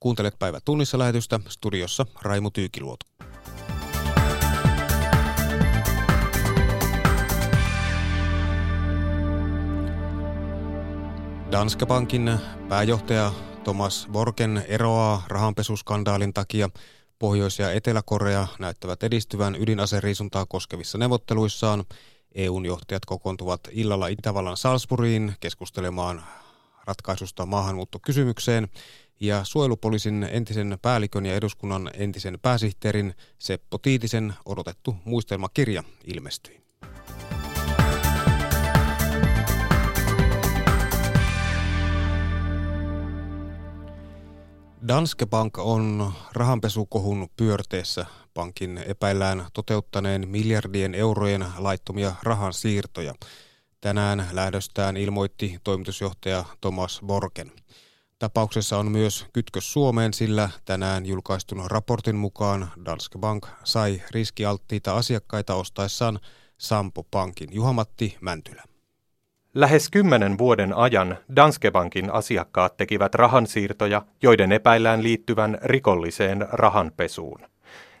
Kuuntelet päivä tunnissa lähetystä studiossa Raimo Tyykiluoto. Danske Bankin pääjohtaja Thomas Borken eroaa rahanpesuskandaalin takia. Pohjois- ja Etelä-Korea näyttävät edistyvän ydinaseriisuntaa koskevissa neuvotteluissaan. EUn johtajat kokoontuvat illalla Itävallan Salzburgiin keskustelemaan ratkaisusta maahanmuuttokysymykseen. Ja suojelupoliisin entisen päällikön ja eduskunnan entisen pääsihteerin Seppo Tiitisen odotettu muistelmakirja ilmestyi. Danske Bank on rahanpesukohun pyörteessä. Pankin epäillään toteuttaneen miljardien eurojen laittomia rahansiirtoja. Tänään lähdöstään ilmoitti toimitusjohtaja Thomas Borken. Tapauksessa on myös kytkös Suomeen, sillä tänään julkaistun raportin mukaan Danske Bank sai riskialttiita asiakkaita ostaessaan Sampo Pankin. Juhamatti Mäntylä. Lähes kymmenen vuoden ajan Danske Bankin asiakkaat tekivät rahansiirtoja, joiden epäillään liittyvän rikolliseen rahanpesuun.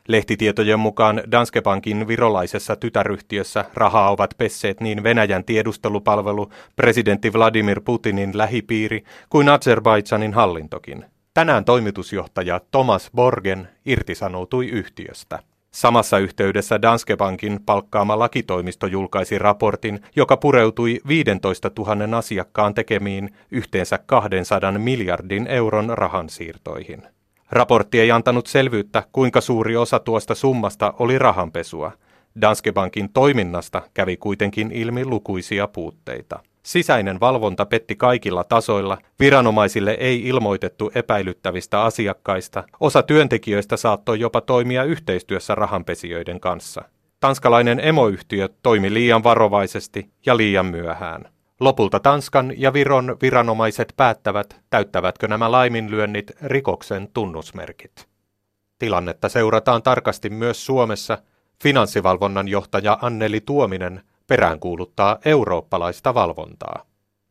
Lehtitietojen mukaan Danske Bankin virolaisessa tytäryhtiössä rahaa ovat pesseet niin Venäjän tiedustelupalvelu, presidentti Vladimir Putinin lähipiiri kuin Azerbaidžanin hallintokin. Tänään toimitusjohtaja Thomas Borgen irtisanoutui yhtiöstä. Samassa yhteydessä Danske Bankin palkkaama lakitoimisto julkaisi raportin, joka pureutui 15 000 asiakkaan tekemiin yhteensä 200 miljardin euron rahansiirtoihin. Raportti ei antanut selvyyttä, kuinka suuri osa tuosta summasta oli rahanpesua. Danske Bankin toiminnasta kävi kuitenkin ilmi lukuisia puutteita. Sisäinen valvonta petti kaikilla tasoilla, viranomaisille ei ilmoitettu epäilyttävistä asiakkaista, osa työntekijöistä saattoi jopa toimia yhteistyössä rahanpesijöiden kanssa. Tanskalainen emoyhtiö toimi liian varovaisesti ja liian myöhään. Lopulta Tanskan ja Viron viranomaiset päättävät, täyttävätkö nämä laiminlyönnit rikoksen tunnusmerkit. Tilannetta seurataan tarkasti myös Suomessa. Finanssivalvonnan johtaja Anneli Tuominen peräänkuuluttaa eurooppalaista valvontaa.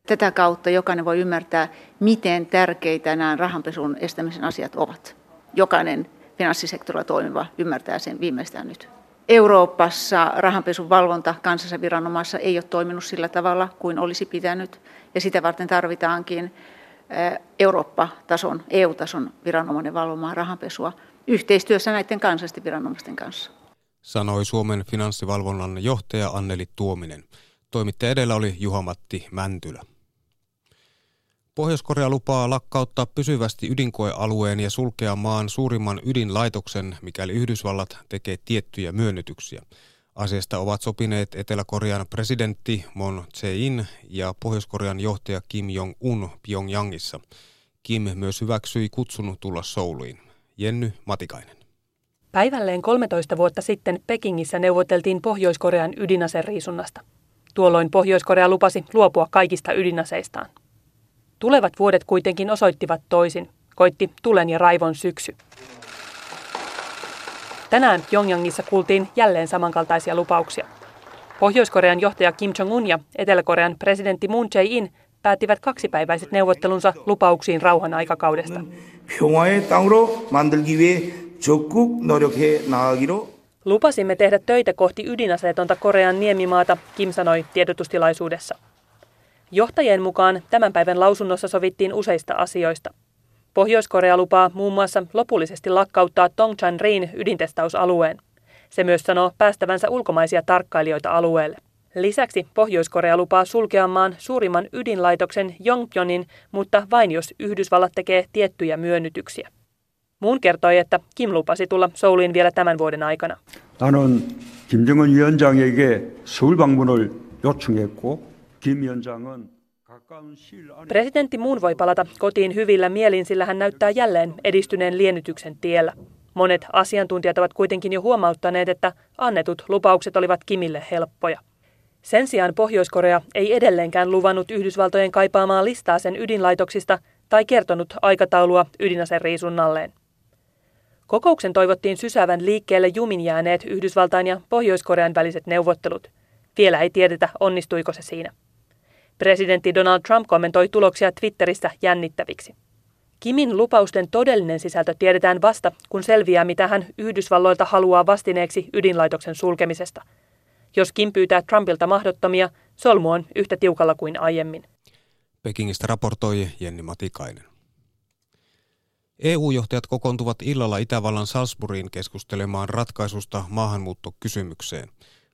Tätä kautta jokainen voi ymmärtää, miten tärkeitä nämä rahanpesun estämisen asiat ovat. Jokainen finanssisektorilla toimiva ymmärtää sen viimeistään nyt. Euroopassa rahanpesun valvonta kansallisen viranomaisessa ei ole toiminut sillä tavalla kuin olisi pitänyt, ja sitä varten tarvitaankin Eurooppa-tason, EU-tason viranomainen valvomaan rahanpesua yhteistyössä näiden kansallisten viranomaisten kanssa sanoi Suomen finanssivalvonnan johtaja Anneli Tuominen. Toimittaja edellä oli Juha-Matti Mäntylä. Pohjois-Korea lupaa lakkauttaa pysyvästi ydinkoealueen ja sulkea maan suurimman ydinlaitoksen, mikäli Yhdysvallat tekee tiettyjä myönnytyksiä. Asiasta ovat sopineet Etelä-Korean presidentti Moon Jae-in ja Pohjois-Korean johtaja Kim Jong-un Pyongyangissa. Kim myös hyväksyi kutsun tulla Souliin. Jenny Matikainen. Päivälleen 13 vuotta sitten Pekingissä neuvoteltiin Pohjois-Korean ydinaseriisunnasta. Tuolloin Pohjois-Korea lupasi luopua kaikista ydinaseistaan. Tulevat vuodet kuitenkin osoittivat toisin. Koitti tulen ja raivon syksy. Tänään Pyongyangissa kuultiin jälleen samankaltaisia lupauksia. Pohjois-Korean johtaja Kim Jong-un ja Etelä-Korean presidentti Moon Jae-in päättivät kaksipäiväiset neuvottelunsa lupauksiin rauhan aikakaudesta. Lupasimme tehdä töitä kohti ydinaseetonta Korean niemimaata, Kim sanoi tiedotustilaisuudessa. Johtajien mukaan tämän päivän lausunnossa sovittiin useista asioista. Pohjois-Korea lupaa muun muassa lopullisesti lakkauttaa Tongchan-rin ydintestausalueen. Se myös sanoo päästävänsä ulkomaisia tarkkailijoita alueelle. Lisäksi Pohjois-Korea lupaa sulkea maan suurimman ydinlaitoksen Yongpyonin, mutta vain jos Yhdysvallat tekee tiettyjä myönnytyksiä. Muun kertoi, että Kim lupasi tulla Souliin vielä tämän vuoden aikana. 나는 김정은 위원장에게 서울 방문을 요청했고 김 위원장은 Presidentti Moon voi palata kotiin hyvillä mielin, sillä hän näyttää jälleen edistyneen liennytyksen tiellä. Monet asiantuntijat ovat kuitenkin jo huomauttaneet, että annetut lupaukset olivat Kimille helppoja. Sen sijaan Pohjois-Korea ei edelleenkään luvannut Yhdysvaltojen kaipaamaa listaa sen ydinlaitoksista tai kertonut aikataulua ydinaseriisunnalleen. Kokouksen toivottiin sysäävän liikkeelle jumin jääneet Yhdysvaltain ja Pohjois-Korean väliset neuvottelut. Vielä ei tiedetä, onnistuiko se siinä. Presidentti Donald Trump kommentoi tuloksia Twitterissä jännittäviksi. Kimin lupausten todellinen sisältö tiedetään vasta, kun selviää, mitä hän Yhdysvalloilta haluaa vastineeksi ydinlaitoksen sulkemisesta. Jos Kim pyytää Trumpilta mahdottomia, solmu on yhtä tiukalla kuin aiemmin. Pekingistä raportoi Jenni Matikainen. EU-johtajat kokoontuvat illalla Itävallan Salzburgiin keskustelemaan ratkaisusta maahanmuuttokysymykseen.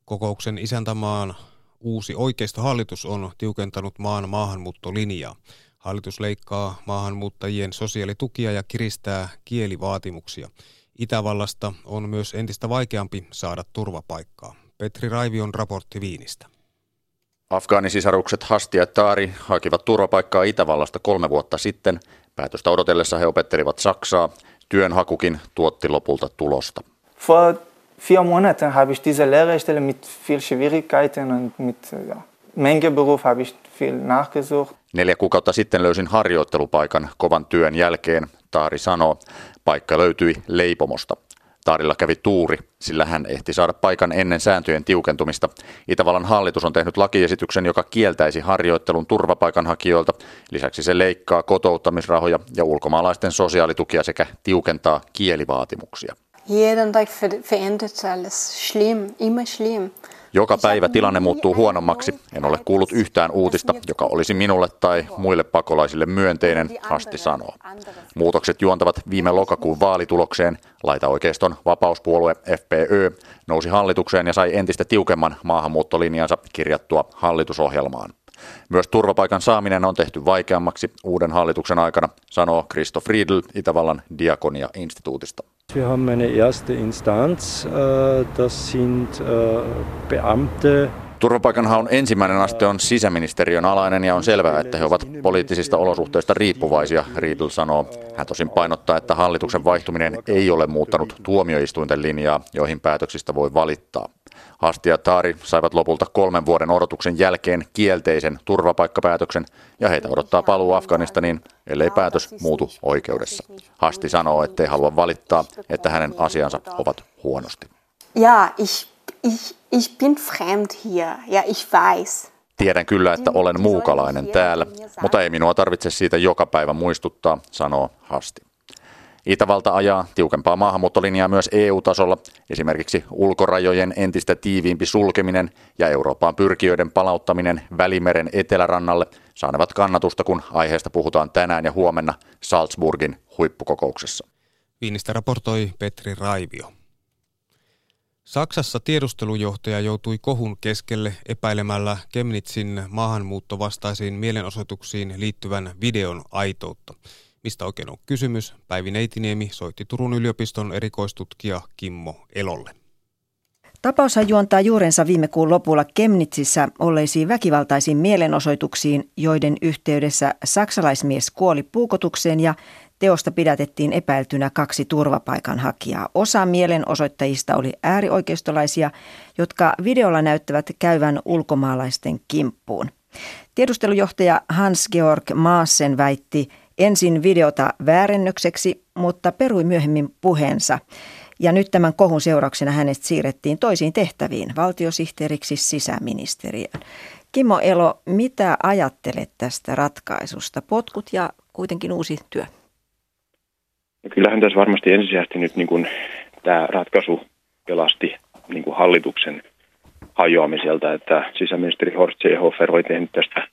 Kokouksen isäntämaan uusi oikeistohallitus on tiukentanut maan maahanmuuttolinjaa. Hallitus leikkaa maahanmuuttajien sosiaalitukia ja kiristää kielivaatimuksia. Itävallasta on myös entistä vaikeampi saada turvapaikkaa. Petri Raivion raportti Viinistä. Afgaanisisarukset Hasti ja Taari hakivat turvapaikkaa Itävallasta kolme vuotta sitten. Päätöstä odotellessa he opettelivat Saksaa. Työnhakukin tuotti lopulta tulosta. For vier Monaten habe ich diese Lehrerstelle mit viel Schwierigkeiten und mit ja, Mengeberuf habe ich viel nachgesucht. Neljä kuukautta sitten löysin harjoittelupaikan kovan työn jälkeen, Taari sanoo. Paikka löytyi leipomosta. Taarilla kävi tuuri, sillä hän ehti saada paikan ennen sääntöjen tiukentumista. Itävallan hallitus on tehnyt lakiesityksen, joka kieltäisi harjoittelun turvapaikanhakijoilta. Lisäksi se leikkaa kotouttamisrahoja ja ulkomaalaisten sosiaalitukia sekä tiukentaa kielivaatimuksia. Jeden Tag verändert alles. Schlimm, immer schlimm. Joka päivä tilanne muuttuu huonommaksi. En ole kuullut yhtään uutista, joka olisi minulle tai muille pakolaisille myönteinen, Hasti sanoo. Muutokset juontavat viime lokakuun vaalitulokseen. Laita-oikeiston vapauspuolue FPÖ nousi hallitukseen ja sai entistä tiukemman maahanmuuttolinjansa kirjattua hallitusohjelmaan. Myös turvapaikan saaminen on tehty vaikeammaksi uuden hallituksen aikana, sanoo Christoph Friedl Itävallan Diakonia-instituutista. Wir haben eine erste Instanz, äh, das sind äh, Beamte, Turvapaikanhaun ensimmäinen aste on sisäministeriön alainen ja on selvää, että he ovat poliittisista olosuhteista riippuvaisia, Riedl sanoo. Hän tosin painottaa, että hallituksen vaihtuminen ei ole muuttanut tuomioistuinten linjaa, joihin päätöksistä voi valittaa. Hasti ja Taari saivat lopulta kolmen vuoden odotuksen jälkeen kielteisen turvapaikkapäätöksen ja heitä odottaa paluu Afganistaniin, ellei päätös muutu oikeudessa. Hasti sanoo, ettei halua valittaa, että hänen asiansa ovat huonosti. Ja, ich, ich, ich bin fremd hier. Ja, ich weiß. Tiedän kyllä, että olen muukalainen täällä, mutta ei minua tarvitse siitä joka päivä muistuttaa, sanoo Hasti. Itävalta ajaa tiukempaa maahanmuuttolinjaa myös EU-tasolla, esimerkiksi ulkorajojen entistä tiiviimpi sulkeminen ja Eurooppaan pyrkijöiden palauttaminen Välimeren etelärannalle saanevat kannatusta, kun aiheesta puhutaan tänään ja huomenna Salzburgin huippukokouksessa. Viinistä raportoi Petri Raivio. Saksassa tiedustelujohtaja joutui kohun keskelle epäilemällä Kemnitzin maahanmuuttovastaisiin mielenosoituksiin liittyvän videon aitoutta. Mistä oikein on kysymys? Päivi Neitiniemi soitti Turun yliopiston erikoistutkija Kimmo Elolle. Tapaushan juontaa juurensa viime kuun lopulla Kemnitsissä olleisiin väkivaltaisiin mielenosoituksiin, joiden yhteydessä saksalaismies kuoli puukotukseen ja teosta pidätettiin epäiltynä kaksi turvapaikanhakijaa. Osa mielenosoittajista oli äärioikeistolaisia, jotka videolla näyttävät käyvän ulkomaalaisten kimppuun. Tiedustelujohtaja Hans-Georg Maassen väitti ensin videota väärennökseksi, mutta perui myöhemmin puheensa. Ja nyt tämän kohun seurauksena hänet siirrettiin toisiin tehtäviin, valtiosihteeriksi sisäministeriöön. Kimmo Elo, mitä ajattelet tästä ratkaisusta? Potkut ja kuitenkin uusi työ. No kyllähän tässä varmasti ensisijaisesti nyt niin kuin tämä ratkaisu pelasti niin kuin hallituksen hajoamiselta, että sisäministeri Horst Seehofer oli tehnyt tästä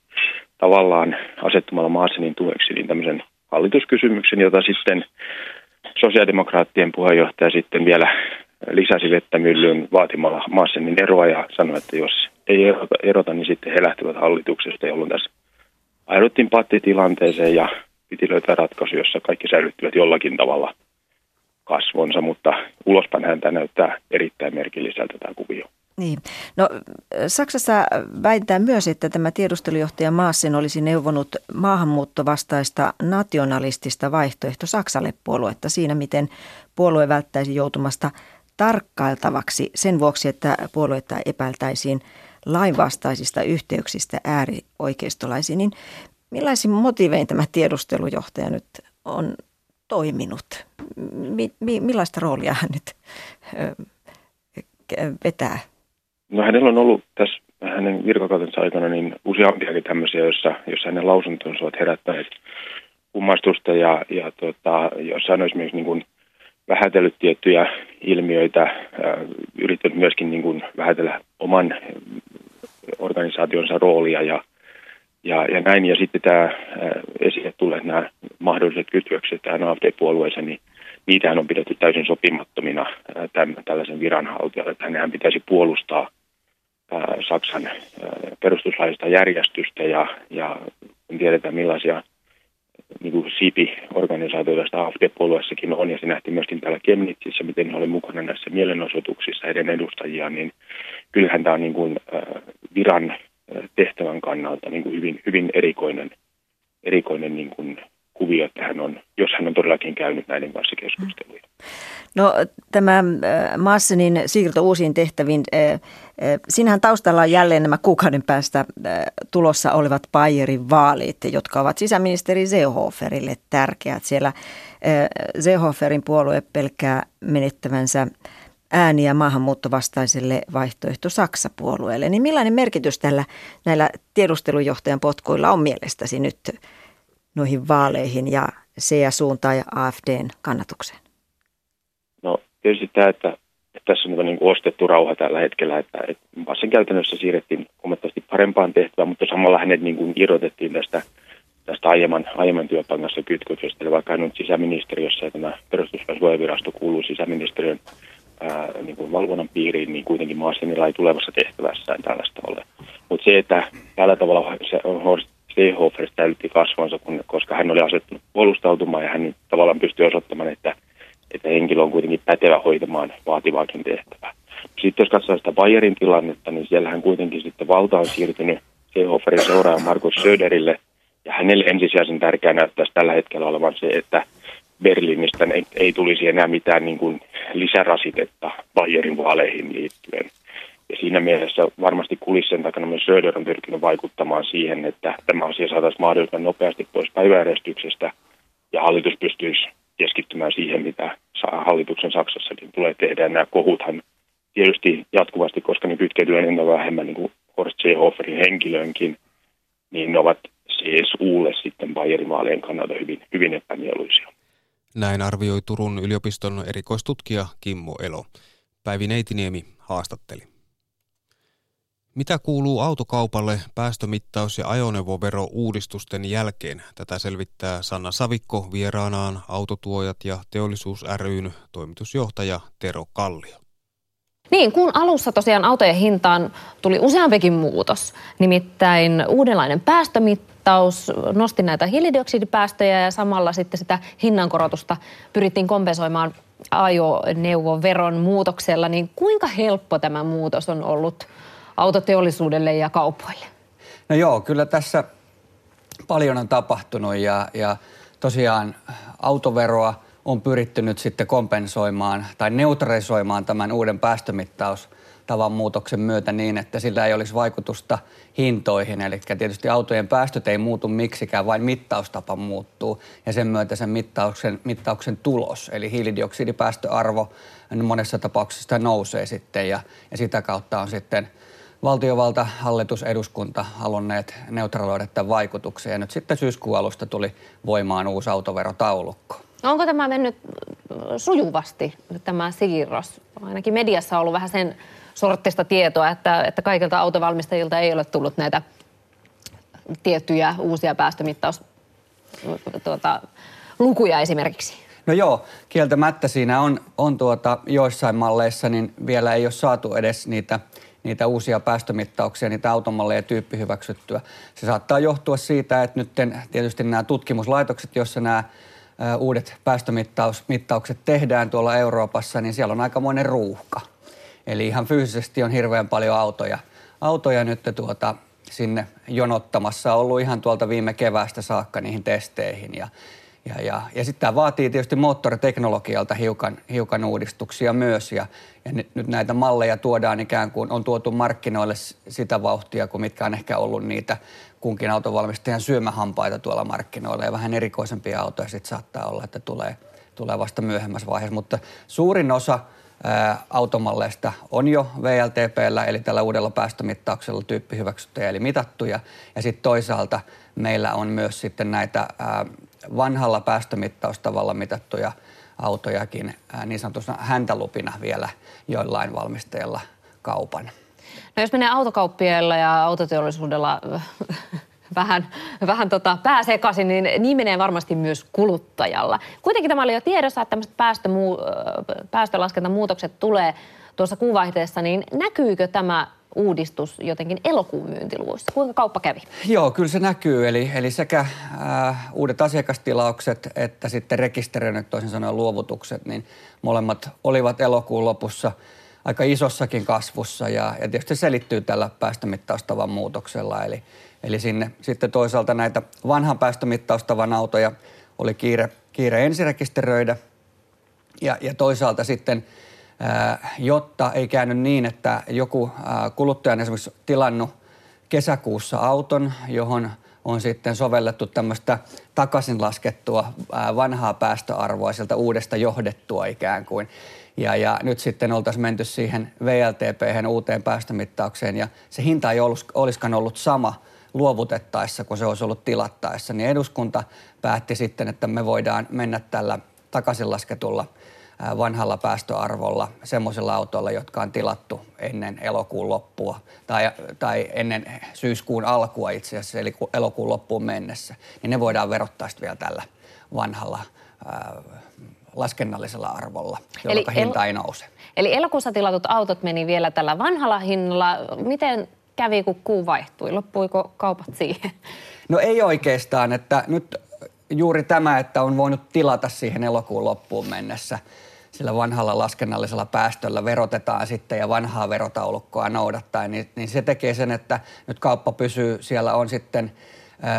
tavallaan asettumalla Maasenin tueksi niin tämmöisen hallituskysymyksen, jota sitten sosiaalidemokraattien puheenjohtaja sitten vielä lisäsi vettä myllyyn vaatimalla Maasenin eroa ja sanoi, että jos ei erota, erota niin sitten he lähtevät hallituksesta, jolloin tässä ajauduttiin pattitilanteeseen ja piti löytää ratkaisu, jossa kaikki säilyttivät jollakin tavalla kasvonsa, mutta ulospäin häntä näyttää erittäin merkilliseltä tämä kuvio. Niin. No, Saksassa väitetään myös, että tämä tiedustelujohtaja Maassen olisi neuvonut maahanmuuttovastaista nationalistista vaihtoehto Saksalle puoluetta siinä, miten puolue välttäisi joutumasta tarkkailtavaksi sen vuoksi, että puoluetta epäiltäisiin lainvastaisista yhteyksistä äärioikeistolaisiin. Niin millaisin motivein tämä tiedustelujohtaja nyt on toiminut? Mi- mi- millaista roolia hän nyt vetää? No hänellä on ollut tässä hänen virkakautensa aikana niin useampiakin tämmöisiä, joissa, joissa hänen lausuntonsa ovat herättäneet kummastusta ja, ja tota, jossain olisi myös niin kuin vähätellyt tiettyjä ilmiöitä, äh, yrittänyt myöskin niin kuin vähätellä oman organisaationsa roolia ja, ja, ja näin. Ja sitten tämä äh, esille tulee nämä mahdolliset kytkökset tähän AFD-puolueeseen, niin niitähän on pidetty täysin sopimattomina äh, tämän, tällaisen viranhaltijalle, että hänhän pitäisi puolustaa Saksan perustuslaista järjestystä ja, ja kun tiedetään millaisia niin kuin SIPI-organisaatioita AFD-puolueessakin on, ja se nähtiin myöskin täällä Kemnitsissä, miten he olivat mukana näissä mielenosoituksissa heidän edustajia, niin kyllähän tämä on niin kuin, äh, viran tehtävän kannalta niin kuin hyvin, hyvin erikoinen, erikoinen niin kuin kuvio, että hän on, jos hän on todellakin käynyt näiden kanssa keskusteluja. No tämä Massenin siirto uusiin tehtäviin, siinähän taustalla on jälleen nämä kuukauden päästä tulossa olevat Bayerin vaalit, jotka ovat sisäministeri Seehoferille tärkeät. Siellä Seehoferin puolue pelkää menettävänsä ääniä maahanmuuttovastaiselle vaihtoehto Saksa-puolueelle. Niin millainen merkitys tällä näillä tiedustelujohtajan potkuilla on mielestäsi nyt noihin vaaleihin ja CA-suuntaan ja AFDn kannatukseen? No tietysti tämä, että, että tässä on niin kuin ostettu rauha tällä hetkellä, että, että sen käytännössä siirrettiin huomattavasti parempaan tehtävään, mutta samalla hänet niin kuin irrotettiin tästä, tästä aiemman, aiemman työpangassa kytköksestä, eli vaikka hän on sisäministeriössä ja tämä perustuslaisuojavirasto kuuluu sisäministeriön ää, niin kuin valvonnan piiriin, niin kuitenkin Maasenilla ei tulevassa tehtävässään tällaista ole. Mutta se, että tällä tavalla se Horst Seehofer täytti kasvonsa, kun, koska hän oli asettunut puolustautumaan ja hän tavallaan pystyi osoittamaan, että, että henkilö on kuitenkin pätevä hoitamaan vaativaakin tehtävää. Sitten jos katsotaan sitä Bayerin tilannetta, niin siellähän kuitenkin sitten valta on siirtynyt Seehoferin seuraajan Markus Söderille, ja hänelle ensisijaisen tärkeää näyttäisi tällä hetkellä olevan se, että Berliinistä ei, ei tulisi enää mitään niin kuin lisärasitetta Bayerin vaaleihin liittyen. Ja siinä mielessä varmasti kulissien takana myös Söder on pyrkinyt vaikuttamaan siihen, että tämä asia saataisiin mahdollisimman nopeasti pois päiväjärjestyksestä ja hallitus pystyisi keskittymään siihen, mitä hallituksen Saksassakin tulee tehdä. Ja nämä kohuthan tietysti jatkuvasti, koska ne kytkeytyy enemmän vähemmän niin kuin Horst Seehoferin henkilöönkin, niin ne ovat CSUlle sitten Bayerin vaalien kannalta hyvin, hyvin epämieluisia. Näin arvioi Turun yliopiston erikoistutkija Kimmo Elo. Päivi Neitiniemi haastatteli. Mitä kuuluu autokaupalle päästömittaus- ja ajoneuvovero-uudistusten jälkeen? Tätä selvittää Sanna Savikko vieraanaan autotuojat ja teollisuus ryn toimitusjohtaja Tero Kallio. Niin, kun alussa tosiaan autojen hintaan tuli useampikin muutos, nimittäin uudenlainen päästömittaus nosti näitä hiilidioksidipäästöjä ja samalla sitten sitä hinnankorotusta pyrittiin kompensoimaan ajoneuvoveron muutoksella, niin kuinka helppo tämä muutos on ollut autoteollisuudelle ja kaupoille? No joo, kyllä tässä paljon on tapahtunut ja, ja tosiaan autoveroa on pyritty nyt sitten kompensoimaan tai neutralisoimaan tämän uuden päästömittaus tavan muutoksen myötä niin, että sillä ei olisi vaikutusta hintoihin. Eli tietysti autojen päästöt ei muutu miksikään, vain mittaustapa muuttuu ja sen myötä sen mittauksen, mittauksen tulos, eli hiilidioksidipäästöarvo monessa tapauksessa nousee sitten ja, ja sitä kautta on sitten – valtiovalta, hallitus, eduskunta halunneet neutraloida tämän vaikutuksen. Ja nyt sitten syyskuun alusta tuli voimaan uusi autoverotaulukko. Onko tämä mennyt sujuvasti, tämä siirros? Ainakin mediassa on ollut vähän sen sorttista tietoa, että, että kaikilta autovalmistajilta ei ole tullut näitä tiettyjä uusia päästömittaus tuota, lukuja esimerkiksi. No joo, kieltämättä siinä on, on tuota, joissain malleissa, niin vielä ei ole saatu edes niitä niitä uusia päästömittauksia, niitä automalleja tyyppi hyväksyttyä. Se saattaa johtua siitä, että nyt tietysti nämä tutkimuslaitokset, joissa nämä uudet päästömittaukset tehdään tuolla Euroopassa, niin siellä on aikamoinen ruuhka. Eli ihan fyysisesti on hirveän paljon autoja, autoja nyt tuota, sinne jonottamassa. On ollut ihan tuolta viime keväästä saakka niihin testeihin. Ja, ja, ja, ja sitten tämä vaatii tietysti moottoriteknologialta hiukan, hiukan uudistuksia myös. Ja, ja nyt, nyt näitä malleja tuodaan ikään kuin, on tuotu markkinoille sitä vauhtia, kuin mitkä on ehkä ollut niitä kunkin autovalmistajan syömähampaita tuolla markkinoilla. Ja vähän erikoisempia autoja sitten saattaa olla, että tulee, tulee vasta myöhemmässä vaiheessa. Mutta suurin osa ää, automalleista on jo VLTPllä, eli tällä uudella päästömittauksella tyyppihyväksyttyjä, eli mitattuja. Ja sitten toisaalta meillä on myös sitten näitä ää, vanhalla päästömittaustavalla mitattuja autojakin niin sanotusti häntälupina vielä joillain valmistajilla kaupan. No jos menee autokauppiailla ja autoteollisuudella vähän, vähän tota pää sekaisin, niin niin menee varmasti myös kuluttajalla. Kuitenkin tämä oli jo tiedossa, että tämmöiset päästömuu, päästölaskentamuutokset tulee tuossa kuuvaihteessa, niin näkyykö tämä uudistus jotenkin elokuun myyntiluvuissa? Kuinka kauppa kävi? Joo, kyllä se näkyy. Eli, eli sekä äh, uudet asiakastilaukset että sitten rekisteröinnit, toisin sanoen luovutukset, niin molemmat olivat elokuun lopussa aika isossakin kasvussa ja, ja tietysti se selittyy tällä päästömittaustavan muutoksella. Eli, eli sinne sitten toisaalta näitä vanhan päästömittaustavan autoja oli kiire, kiire ensirekisteröidä ja, ja toisaalta sitten – jotta ei käynyt niin, että joku kuluttaja on esimerkiksi tilannut kesäkuussa auton, johon on sitten sovellettu tämmöistä takaisin laskettua vanhaa päästöarvoa sieltä uudesta johdettua ikään kuin. Ja, ja nyt sitten oltaisiin menty siihen VLTP, uuteen päästömittaukseen, ja se hinta ei olisikaan ollut sama luovutettaessa kuin se olisi ollut tilattaessa. Niin eduskunta päätti sitten, että me voidaan mennä tällä takaisin lasketulla vanhalla päästöarvolla semmoisilla autoilla, jotka on tilattu ennen elokuun loppua tai, tai ennen syyskuun alkua itse asiassa, eli elokuun loppuun mennessä, niin ne voidaan verottaa sitten vielä tällä vanhalla ää, laskennallisella arvolla, jolloin eli hinta el- ei nouse. Eli elokuussa tilatut autot meni vielä tällä vanhalla hinnalla. Miten kävi, kun kuu vaihtui? Loppuiko kaupat siihen? No ei oikeastaan, että nyt juuri tämä, että on voinut tilata siihen elokuun loppuun mennessä – sillä vanhalla laskennallisella päästöllä verotetaan sitten ja vanhaa verotaulukkoa noudattaa, niin, niin se tekee sen, että nyt kauppa pysyy, siellä on sitten –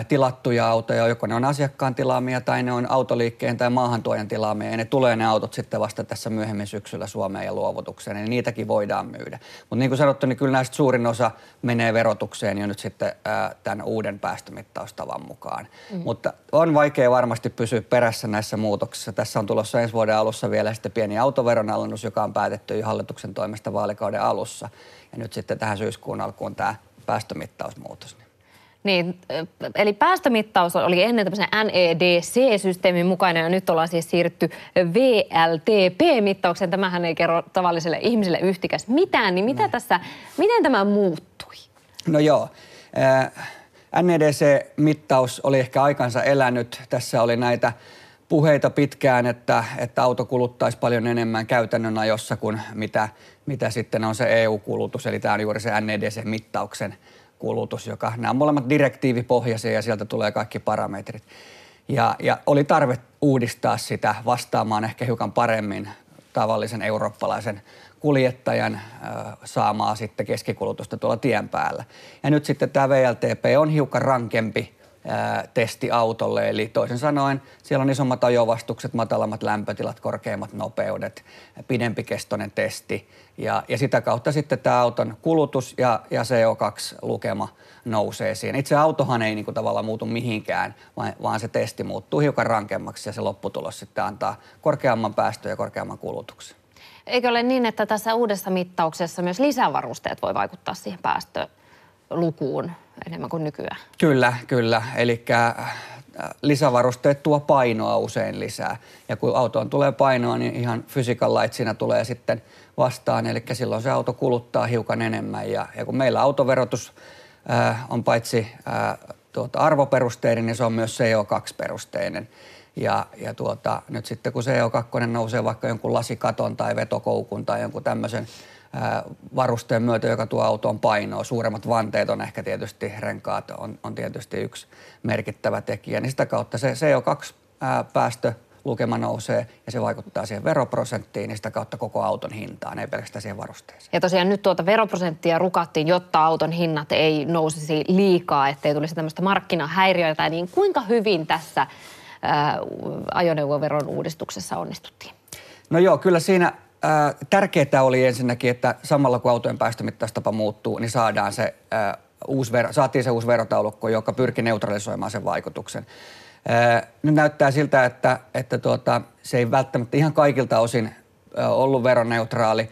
tilattuja autoja, joko ne on asiakkaan tilaamia tai ne on autoliikkeen tai maahantuojan tilaamia ja ne tulee ne autot sitten vasta tässä myöhemmin syksyllä Suomeen ja luovutukseen, niin niitäkin voidaan myydä. Mutta niin kuin sanottu, niin kyllä näistä suurin osa menee verotukseen jo nyt sitten ää, tämän uuden päästömittaustavan mukaan. Mm. Mutta on vaikea varmasti pysyä perässä näissä muutoksissa. Tässä on tulossa ensi vuoden alussa vielä sitten pieni autoveron alennus, joka on päätetty jo hallituksen toimesta vaalikauden alussa. Ja nyt sitten tähän syyskuun alkuun tämä päästömittausmuutos. Niin, eli päästömittaus oli ennen tämmöisen NEDC-systeemin mukainen ja nyt ollaan siis siirrytty VLTP-mittaukseen. Tämähän ei kerro tavalliselle ihmiselle yhtikäs mitään, niin mitä no. tässä, miten tämä muuttui? No joo, äh, NEDC-mittaus oli ehkä aikansa elänyt. Tässä oli näitä puheita pitkään, että, että auto kuluttaisi paljon enemmän käytännön ajossa kuin mitä, mitä sitten on se EU-kulutus. Eli tämä on juuri se NEDC-mittauksen kulutus, joka nämä on molemmat direktiivipohjaisia ja sieltä tulee kaikki parametrit. Ja, ja oli tarve uudistaa sitä vastaamaan ehkä hiukan paremmin tavallisen eurooppalaisen kuljettajan äh, saamaa sitten keskikulutusta tuolla tien päällä. Ja nyt sitten tämä VLTP on hiukan rankempi testi autolle. Eli toisin sanoen siellä on isommat ajovastukset, matalammat lämpötilat, korkeimmat nopeudet, pidempikestoinen testi. Ja, ja sitä kautta sitten tämä auton kulutus ja, ja CO2-lukema nousee siihen. Itse autohan ei niinku tavallaan muutu mihinkään, vaan, vaan se testi muuttuu hiukan rankemmaksi ja se lopputulos sitten antaa korkeamman päästö ja korkeamman kulutuksen. Eikö ole niin, että tässä uudessa mittauksessa myös lisävarusteet voi vaikuttaa siihen päästölukuun? Enemmän kuin nykyään. Kyllä, kyllä. Eli äh, lisävarusteet tuo painoa usein lisää. Ja kun autoon tulee painoa, niin ihan physical light siinä tulee sitten vastaan. Eli silloin se auto kuluttaa hiukan enemmän. Ja, ja kun meillä autoverotus äh, on paitsi äh, tuota arvoperusteinen, niin se on myös CO2-perusteinen. Ja, ja tuota, nyt sitten kun CO2 nousee vaikka jonkun lasikaton tai vetokoukun tai jonkun tämmöisen varusteen myötä, joka tuo autoon painoa. Suuremmat vanteet on ehkä tietysti, renkaat on, on tietysti yksi merkittävä tekijä. Niin sitä kautta se CO2-päästö lukema nousee ja se vaikuttaa siihen veroprosenttiin niin sitä kautta koko auton hintaan, ei pelkästään siihen varusteeseen. Ja tosiaan nyt tuota veroprosenttia rukattiin, jotta auton hinnat ei nousisi liikaa, ettei tulisi tämmöistä markkinahäiriöitä. Niin kuinka hyvin tässä ää, ajoneuvoveron uudistuksessa onnistuttiin? No joo, kyllä siinä tärkeää oli ensinnäkin, että samalla kun autojen päästömittaustapa muuttuu, niin saadaan se, ää, uusi vero, saatiin se uusi verotaulukko, joka pyrki neutralisoimaan sen vaikutuksen. Ää, nyt näyttää siltä, että, että tuota, se ei välttämättä ihan kaikilta osin ollut veroneutraali.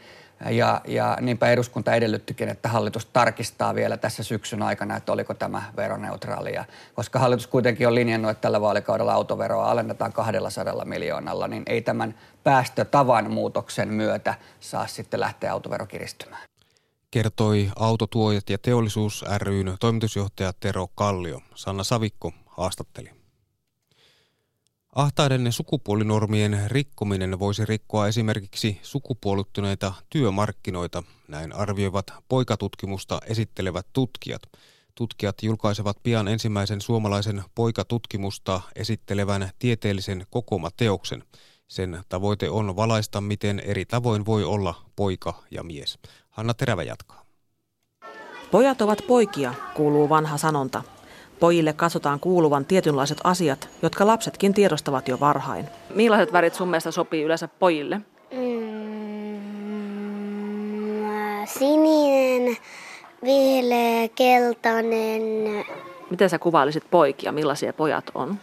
Ja, ja niinpä eduskunta edellyttikin, että hallitus tarkistaa vielä tässä syksyn aikana, että oliko tämä veroneutraali. Ja koska hallitus kuitenkin on linjannut, että tällä vaalikaudella autoveroa alennetaan 200 miljoonalla, niin ei tämän päästötavan muutoksen myötä saa sitten lähteä autovero kiristymään. Kertoi Autotuojat ja teollisuus ryn toimitusjohtaja Tero Kallio. Sanna Savikko haastatteli. Ahtaiden sukupuolinormien rikkominen voisi rikkoa esimerkiksi sukupuolittuneita työmarkkinoita, näin arvioivat poikatutkimusta esittelevät tutkijat. Tutkijat julkaisevat pian ensimmäisen suomalaisen poikatutkimusta esittelevän tieteellisen kokomateoksen. Sen tavoite on valaista, miten eri tavoin voi olla poika ja mies. Hanna Terävä jatkaa. Pojat ovat poikia, kuuluu vanha sanonta. Pojille katsotaan kuuluvan tietynlaiset asiat, jotka lapsetkin tiedostavat jo varhain. Millaiset värit sun mielestä sopii yleensä pojille? Mm, sininen, vihreä, keltainen. Miten sä kuvailisit poikia? Millaisia pojat on?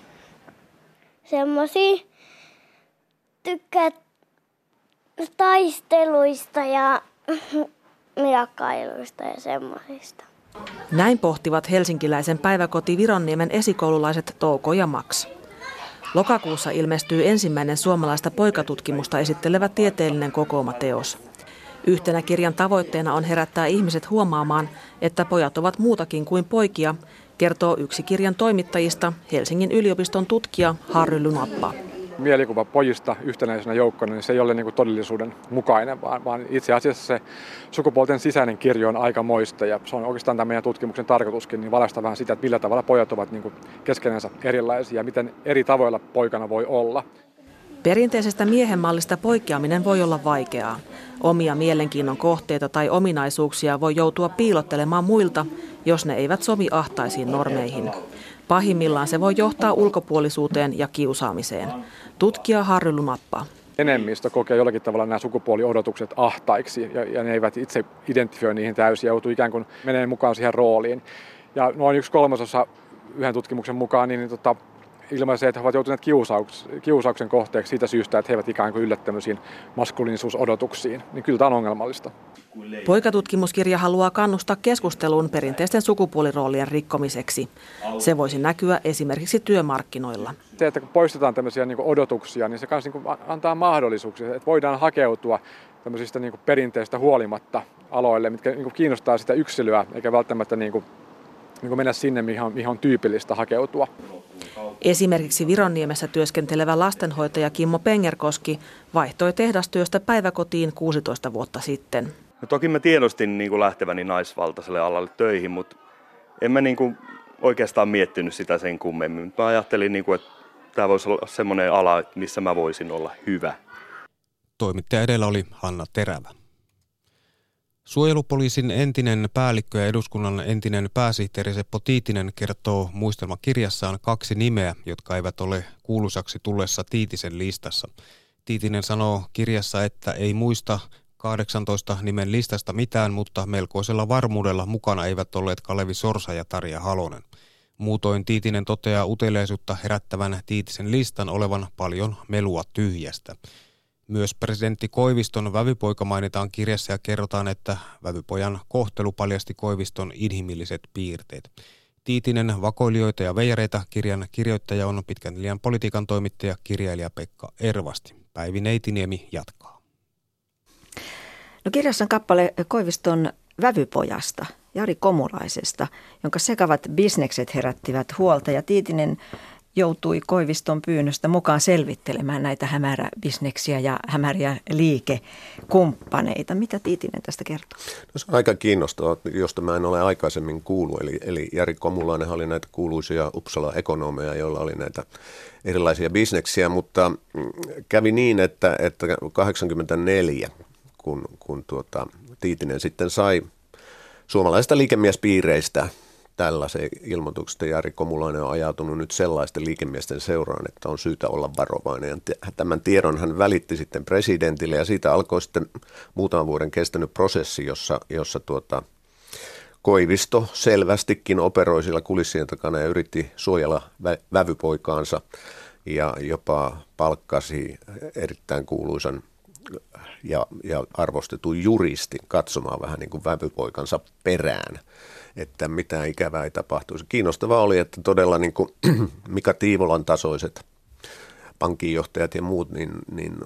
Semmoisia tykkää taisteluista ja miakkailuista ja semmoisista. Näin pohtivat helsinkiläisen päiväkoti Vironniemen esikoululaiset Touko ja Max. Lokakuussa ilmestyy ensimmäinen suomalaista poikatutkimusta esittelevä tieteellinen kokoomateos. Yhtenä kirjan tavoitteena on herättää ihmiset huomaamaan, että pojat ovat muutakin kuin poikia, kertoo yksi kirjan toimittajista Helsingin yliopiston tutkija Harry Lunappa mielikuva pojista yhtenäisenä joukkona, niin se ei ole niin kuin todellisuuden mukainen, vaan, vaan itse asiassa se sukupuolten sisäinen kirjo on aika moista ja se on oikeastaan tämä meidän tutkimuksen tarkoituskin, niin valaista vähän sitä, että millä tavalla pojat ovat niin kuin keskenänsä erilaisia ja miten eri tavoilla poikana voi olla. Perinteisestä miehenmallista poikkeaminen voi olla vaikeaa. Omia mielenkiinnon kohteita tai ominaisuuksia voi joutua piilottelemaan muilta, jos ne eivät sovi ahtaisiin normeihin. Pahimmillaan se voi johtaa ulkopuolisuuteen ja kiusaamiseen. Tutkija Harry Lunappa. Enemmistö kokee jollakin tavalla nämä sukupuoliodotukset ahtaiksi ja, ja ne eivät itse identifioi niihin täysin ja joutuu ikään kuin menee mukaan siihen rooliin. Ja noin yksi kolmasosa yhden tutkimuksen mukaan niin, niin tota, ilmaisee, että he ovat joutuneet kiusauks, kiusauksen kohteeksi siitä syystä, että he eivät ikään kuin yllä tämmöisiin maskuliinisuusodotuksiin. Niin kyllä tämä on ongelmallista. Poikatutkimuskirja haluaa kannustaa keskusteluun perinteisten sukupuoliroolien rikkomiseksi. Se voisi näkyä esimerkiksi työmarkkinoilla. Se, että kun poistetaan tämmöisiä niin odotuksia, niin se myös niin antaa mahdollisuuksia, että voidaan hakeutua tämmöisistä niin perinteistä huolimatta aloille, mitkä niin kiinnostaa sitä yksilöä, eikä välttämättä niin kuin, niin kuin mennä sinne, mihin on, mihin on tyypillistä hakeutua. Esimerkiksi Vironniemessä työskentelevä lastenhoitaja Kimmo Pengerkoski vaihtoi tehdastyöstä päiväkotiin 16 vuotta sitten. No toki mä tiedostin niin kuin lähteväni naisvaltaiselle alalle töihin, mutta en mä niin kuin oikeastaan miettinyt sitä sen kummemmin. Mä ajattelin, niin kuin, että tämä voisi olla semmoinen ala, missä mä voisin olla hyvä. Toimittaja edellä oli Hanna Terävä. Suojelupoliisin entinen päällikkö ja eduskunnan entinen pääsihteeri Seppo Tiitinen kertoo muistelmakirjassaan kaksi nimeä, jotka eivät ole kuuluisaksi tullessa Tiitisen listassa. Tiitinen sanoo kirjassa, että ei muista 18 nimen listasta mitään, mutta melkoisella varmuudella mukana eivät olleet Kalevi Sorsa ja Tarja Halonen. Muutoin Tiitinen toteaa uteliaisuutta herättävän Tiitisen listan olevan paljon melua tyhjästä. Myös presidentti Koiviston vävypoika mainitaan kirjassa ja kerrotaan, että vävypojan kohtelu paljasti Koiviston inhimilliset piirteet. Tiitinen vakoilijoita ja veijareita kirjan kirjoittaja on pitkän liian politiikan toimittaja kirjailija Pekka Ervasti. Päivi Neitiniemi jatkaa. No kirjassa on kappale Koiviston vävypojasta, Jari Komulaisesta, jonka sekavat bisnekset herättivät huolta ja Tiitinen joutui Koiviston pyynnöstä mukaan selvittelemään näitä hämäräbisneksiä ja hämäriä liikekumppaneita. Mitä Tiitinen tästä kertoo? No se on aika kiinnostavaa, josta mä en ole aikaisemmin kuullut. Eli, eli Jari Komulainen oli näitä kuuluisia Uppsala-ekonomeja, joilla oli näitä erilaisia bisneksiä, mutta mm, kävi niin, että, että 84, kun, kun tuota, Tiitinen sitten sai suomalaisista liikemiespiireistä tällaisen ilmoituksen Jari Komulainen on ajautunut nyt sellaisten liikemiesten seuraan, että on syytä olla varovainen. Tämän tiedon hän välitti sitten presidentille ja siitä alkoi sitten muutaman vuoden kestänyt prosessi, jossa, jossa tuota, Koivisto selvästikin operoi sillä kulissien takana ja yritti suojella vä- vävypoikaansa ja jopa palkkasi erittäin kuuluisan ja, ja arvostetun juristin katsomaan vähän niin kuin vävypoikansa perään, että mitään ikävää ei tapahtuisi. Kiinnostavaa oli, että todella niin kuin Mika Tiivolan tasoiset pankinjohtajat ja muut niin, niin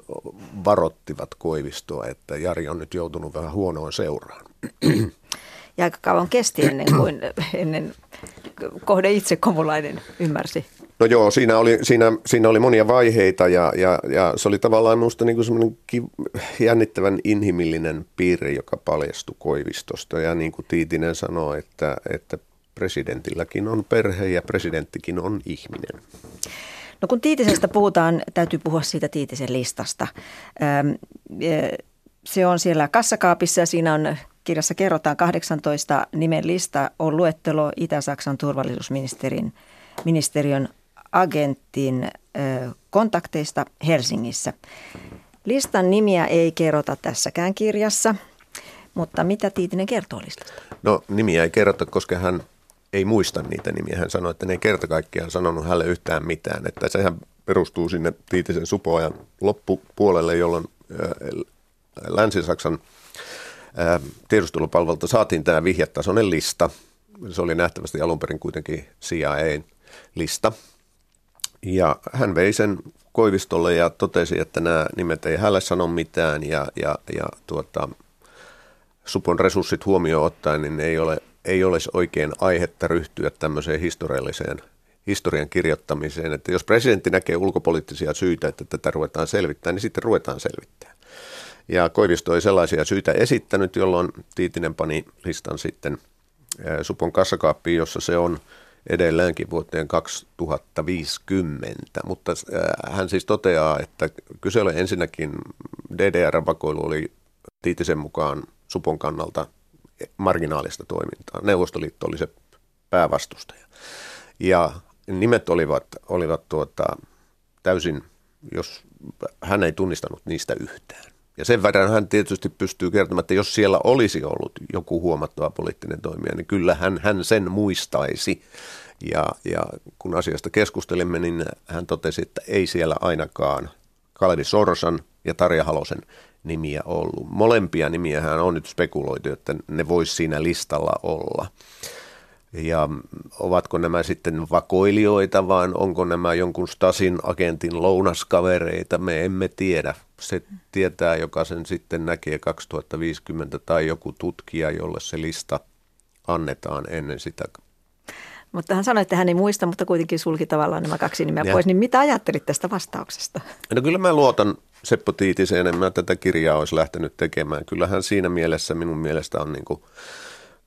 varottivat Koivistoa, että Jari on nyt joutunut vähän huonoon seuraan. Ja aika kauan kesti ennen kuin ennen kohde itse komulainen ymmärsi No joo, siinä oli, siinä, siinä oli monia vaiheita ja, ja, ja se oli tavallaan minusta niin semmoinen jännittävän inhimillinen piirre, joka paljastui Koivistosta. Ja niin kuin Tiitinen sanoi, että, että presidentilläkin on perhe ja presidenttikin on ihminen. No kun Tiitisestä puhutaan, täytyy puhua siitä Tiitisen listasta. Se on siellä kassakaapissa ja siinä on kirjassa kerrotaan 18 nimen lista on luettelo Itä-Saksan turvallisuusministerin ministeriön agentin kontakteista Helsingissä. Listan nimiä ei kerrota tässäkään kirjassa, mutta mitä Tiitinen kertoo listasta? No nimiä ei kerrota, koska hän ei muista niitä nimiä. Hän sanoi, että ne ei kerta kaikkiaan sanonut hänelle yhtään mitään. Että sehän perustuu sinne Tiitisen supoajan loppupuolelle, jolloin Länsi-Saksan tiedustelupalvelulta saatiin tämä vihjetasoinen lista. Se oli nähtävästi alun perin kuitenkin CIA-lista. Ja hän vei sen Koivistolle ja totesi, että nämä nimet ei hänelle sano mitään ja, ja, ja tuota, Supon resurssit huomioon ottaen, niin ei ole, ei olisi oikein aihetta ryhtyä tämmöiseen historialliseen historian kirjoittamiseen. Että jos presidentti näkee ulkopoliittisia syitä, että tätä ruvetaan selvittämään, niin sitten ruvetaan selvittämään. Ja Koivisto ei sellaisia syitä esittänyt, jolloin Tiitinen pani listan sitten Supon kassakaappiin, jossa se on – edelleenkin vuoteen 2050, mutta äh, hän siis toteaa, että kyse oli ensinnäkin DDR-vakoilu oli Tiitisen mukaan Supon kannalta marginaalista toimintaa. Neuvostoliitto oli se päävastustaja. Ja nimet olivat, olivat tuota, täysin, jos hän ei tunnistanut niistä yhtään. Ja sen verran hän tietysti pystyy kertomaan, että jos siellä olisi ollut joku huomattava poliittinen toimija, niin kyllä hän, hän sen muistaisi. Ja, ja kun asiasta keskustelimme, niin hän totesi, että ei siellä ainakaan Kalevi Sorsan ja Tarja Halosen nimiä ollut. Molempia nimiä hän on nyt spekuloitu, että ne voisi siinä listalla olla. Ja ovatko nämä sitten vakoilijoita vai onko nämä jonkun Stasin agentin lounaskavereita, me emme tiedä. Se tietää, joka sen sitten näkee 2050 tai joku tutkija, jolle se lista annetaan ennen sitä mutta hän sanoi, että hän ei muista, mutta kuitenkin sulki tavallaan nämä kaksi nimeä ja. pois. Niin mitä ajattelit tästä vastauksesta? No kyllä mä luotan Seppo Tiitiseen, en mä tätä kirjaa olisi lähtenyt tekemään. Kyllähän siinä mielessä minun mielestä on niin kuin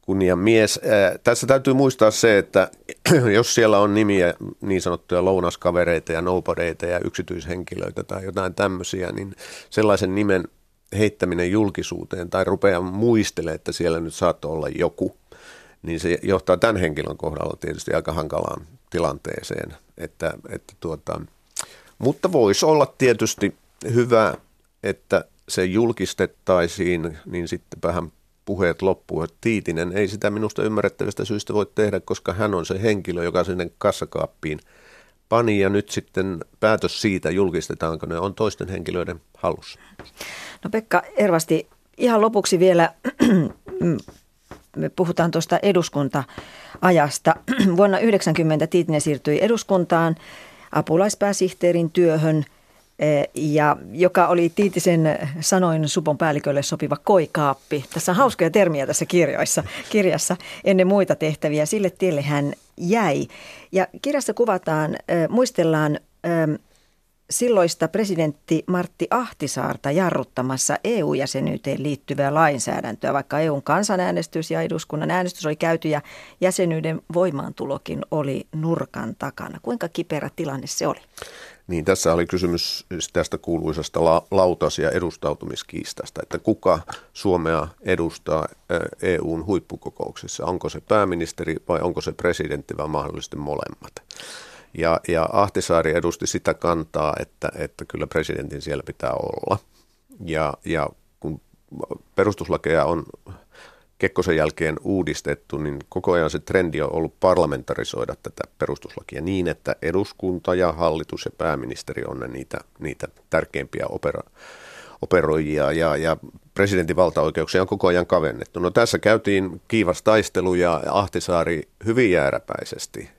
kunnian mies. Tässä täytyy muistaa se, että jos siellä on nimiä niin sanottuja lounaskavereita ja nobodeita ja yksityishenkilöitä tai jotain tämmöisiä, niin sellaisen nimen heittäminen julkisuuteen tai rupeaa muistelemaan, että siellä nyt saattoi olla joku, niin se johtaa tämän henkilön kohdalla tietysti aika hankalaan tilanteeseen. Että, että tuota, mutta voisi olla tietysti hyvä, että se julkistettaisiin, niin sitten vähän puheet loppuu. Tiitinen ei sitä minusta ymmärrettävistä syistä voi tehdä, koska hän on se henkilö, joka sinne kassakaappiin pani ja nyt sitten päätös siitä, julkistetaanko ne, on toisten henkilöiden halussa. No Pekka Ervasti, ihan lopuksi vielä me puhutaan tuosta eduskunta-ajasta. Vuonna 1990 Tiitinen siirtyi eduskuntaan apulaispääsihteerin työhön, ja joka oli Tiitisen sanoin Supon päällikölle sopiva koikaappi. Tässä on hauskoja termiä tässä kirjoissa, kirjassa ennen muita tehtäviä. Sille tielle hän jäi. Ja kirjassa kuvataan, e, muistellaan e, silloista presidentti Martti Ahtisaarta jarruttamassa EU-jäsenyyteen liittyvää lainsäädäntöä, vaikka EUn kansanäänestys ja eduskunnan äänestys oli käyty ja jäsenyyden voimaantulokin oli nurkan takana. Kuinka kiperä tilanne se oli? Niin, tässä oli kysymys tästä kuuluisasta la- lautas- ja edustautumiskiistasta, että kuka Suomea edustaa EUn huippukokouksissa. Onko se pääministeri vai onko se presidentti vai mahdollisesti molemmat. Ja, ja Ahtisaari edusti sitä kantaa, että, että kyllä presidentin siellä pitää olla. Ja, ja kun perustuslakeja on Kekkosen jälkeen uudistettu, niin koko ajan se trendi on ollut parlamentarisoida tätä perustuslakia niin, että eduskunta ja hallitus ja pääministeri on ne niitä, niitä tärkeimpiä opera, operoijia ja, ja presidentin valtaoikeuksia on koko ajan kavennettu. No tässä käytiin kiivas taistelu ja Ahtisaari hyvin jääräpäisesti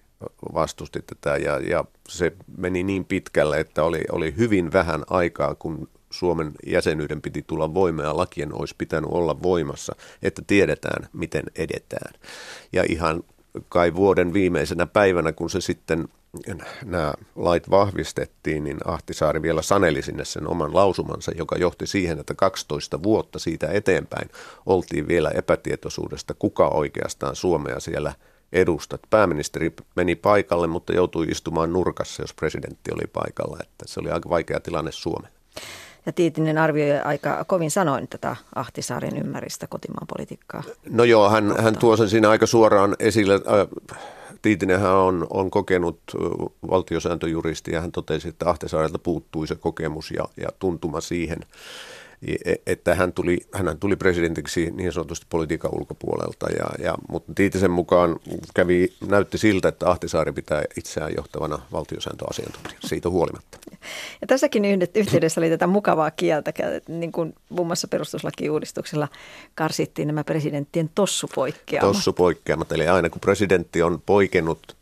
vastusti tätä ja, ja se meni niin pitkälle, että oli, oli hyvin vähän aikaa, kun Suomen jäsenyyden piti tulla voimaan ja lakien olisi pitänyt olla voimassa, että tiedetään, miten edetään. Ja ihan kai vuoden viimeisenä päivänä, kun se sitten nämä lait vahvistettiin, niin Ahtisaari vielä saneli sinne sen oman lausumansa, joka johti siihen, että 12 vuotta siitä eteenpäin oltiin vielä epätietoisuudesta, kuka oikeastaan Suomea siellä edustat. Pääministeri meni paikalle, mutta joutui istumaan nurkassa, jos presidentti oli paikalla. Että se oli aika vaikea tilanne Suomelle. Ja Tiitinen arvioi aika kovin sanoin tätä Ahtisaaren ymmärrystä kotimaan politiikkaa. No joo, hän, hän tuo sen siinä aika suoraan esille. Tiitinenhän on, on kokenut valtiosääntöjuristi ja hän totesi, että Ahtisaarelta puuttui se kokemus ja, ja tuntuma siihen että hän tuli, hän tuli presidentiksi niin sanotusti politiikan ulkopuolelta, ja, ja, mutta Tiitisen mukaan kävi, näytti siltä, että Ahtisaari pitää itseään johtavana valtiosääntöasiantuntijana siitä huolimatta. Ja tässäkin yhteydessä oli tätä mukavaa kieltä, niin kuin muun muassa perustuslakiuudistuksella karsittiin nämä presidenttien tossupoikkeamat. Tossupoikkeamat, eli aina kun presidentti on poikennut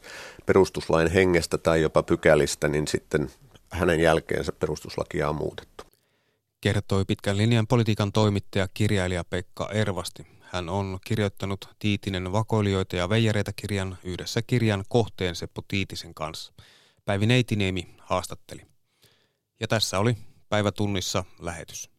perustuslain hengestä tai jopa pykälistä, niin sitten hänen jälkeensä perustuslakia on muutettu kertoi pitkän linjan politiikan toimittaja kirjailija Pekka Ervasti. Hän on kirjoittanut Tiitinen vakoilijoita ja veijareita kirjan yhdessä kirjan kohteen Seppo Tiitisen kanssa. Päivi Neitiniemi haastatteli. Ja tässä oli päivätunnissa lähetys.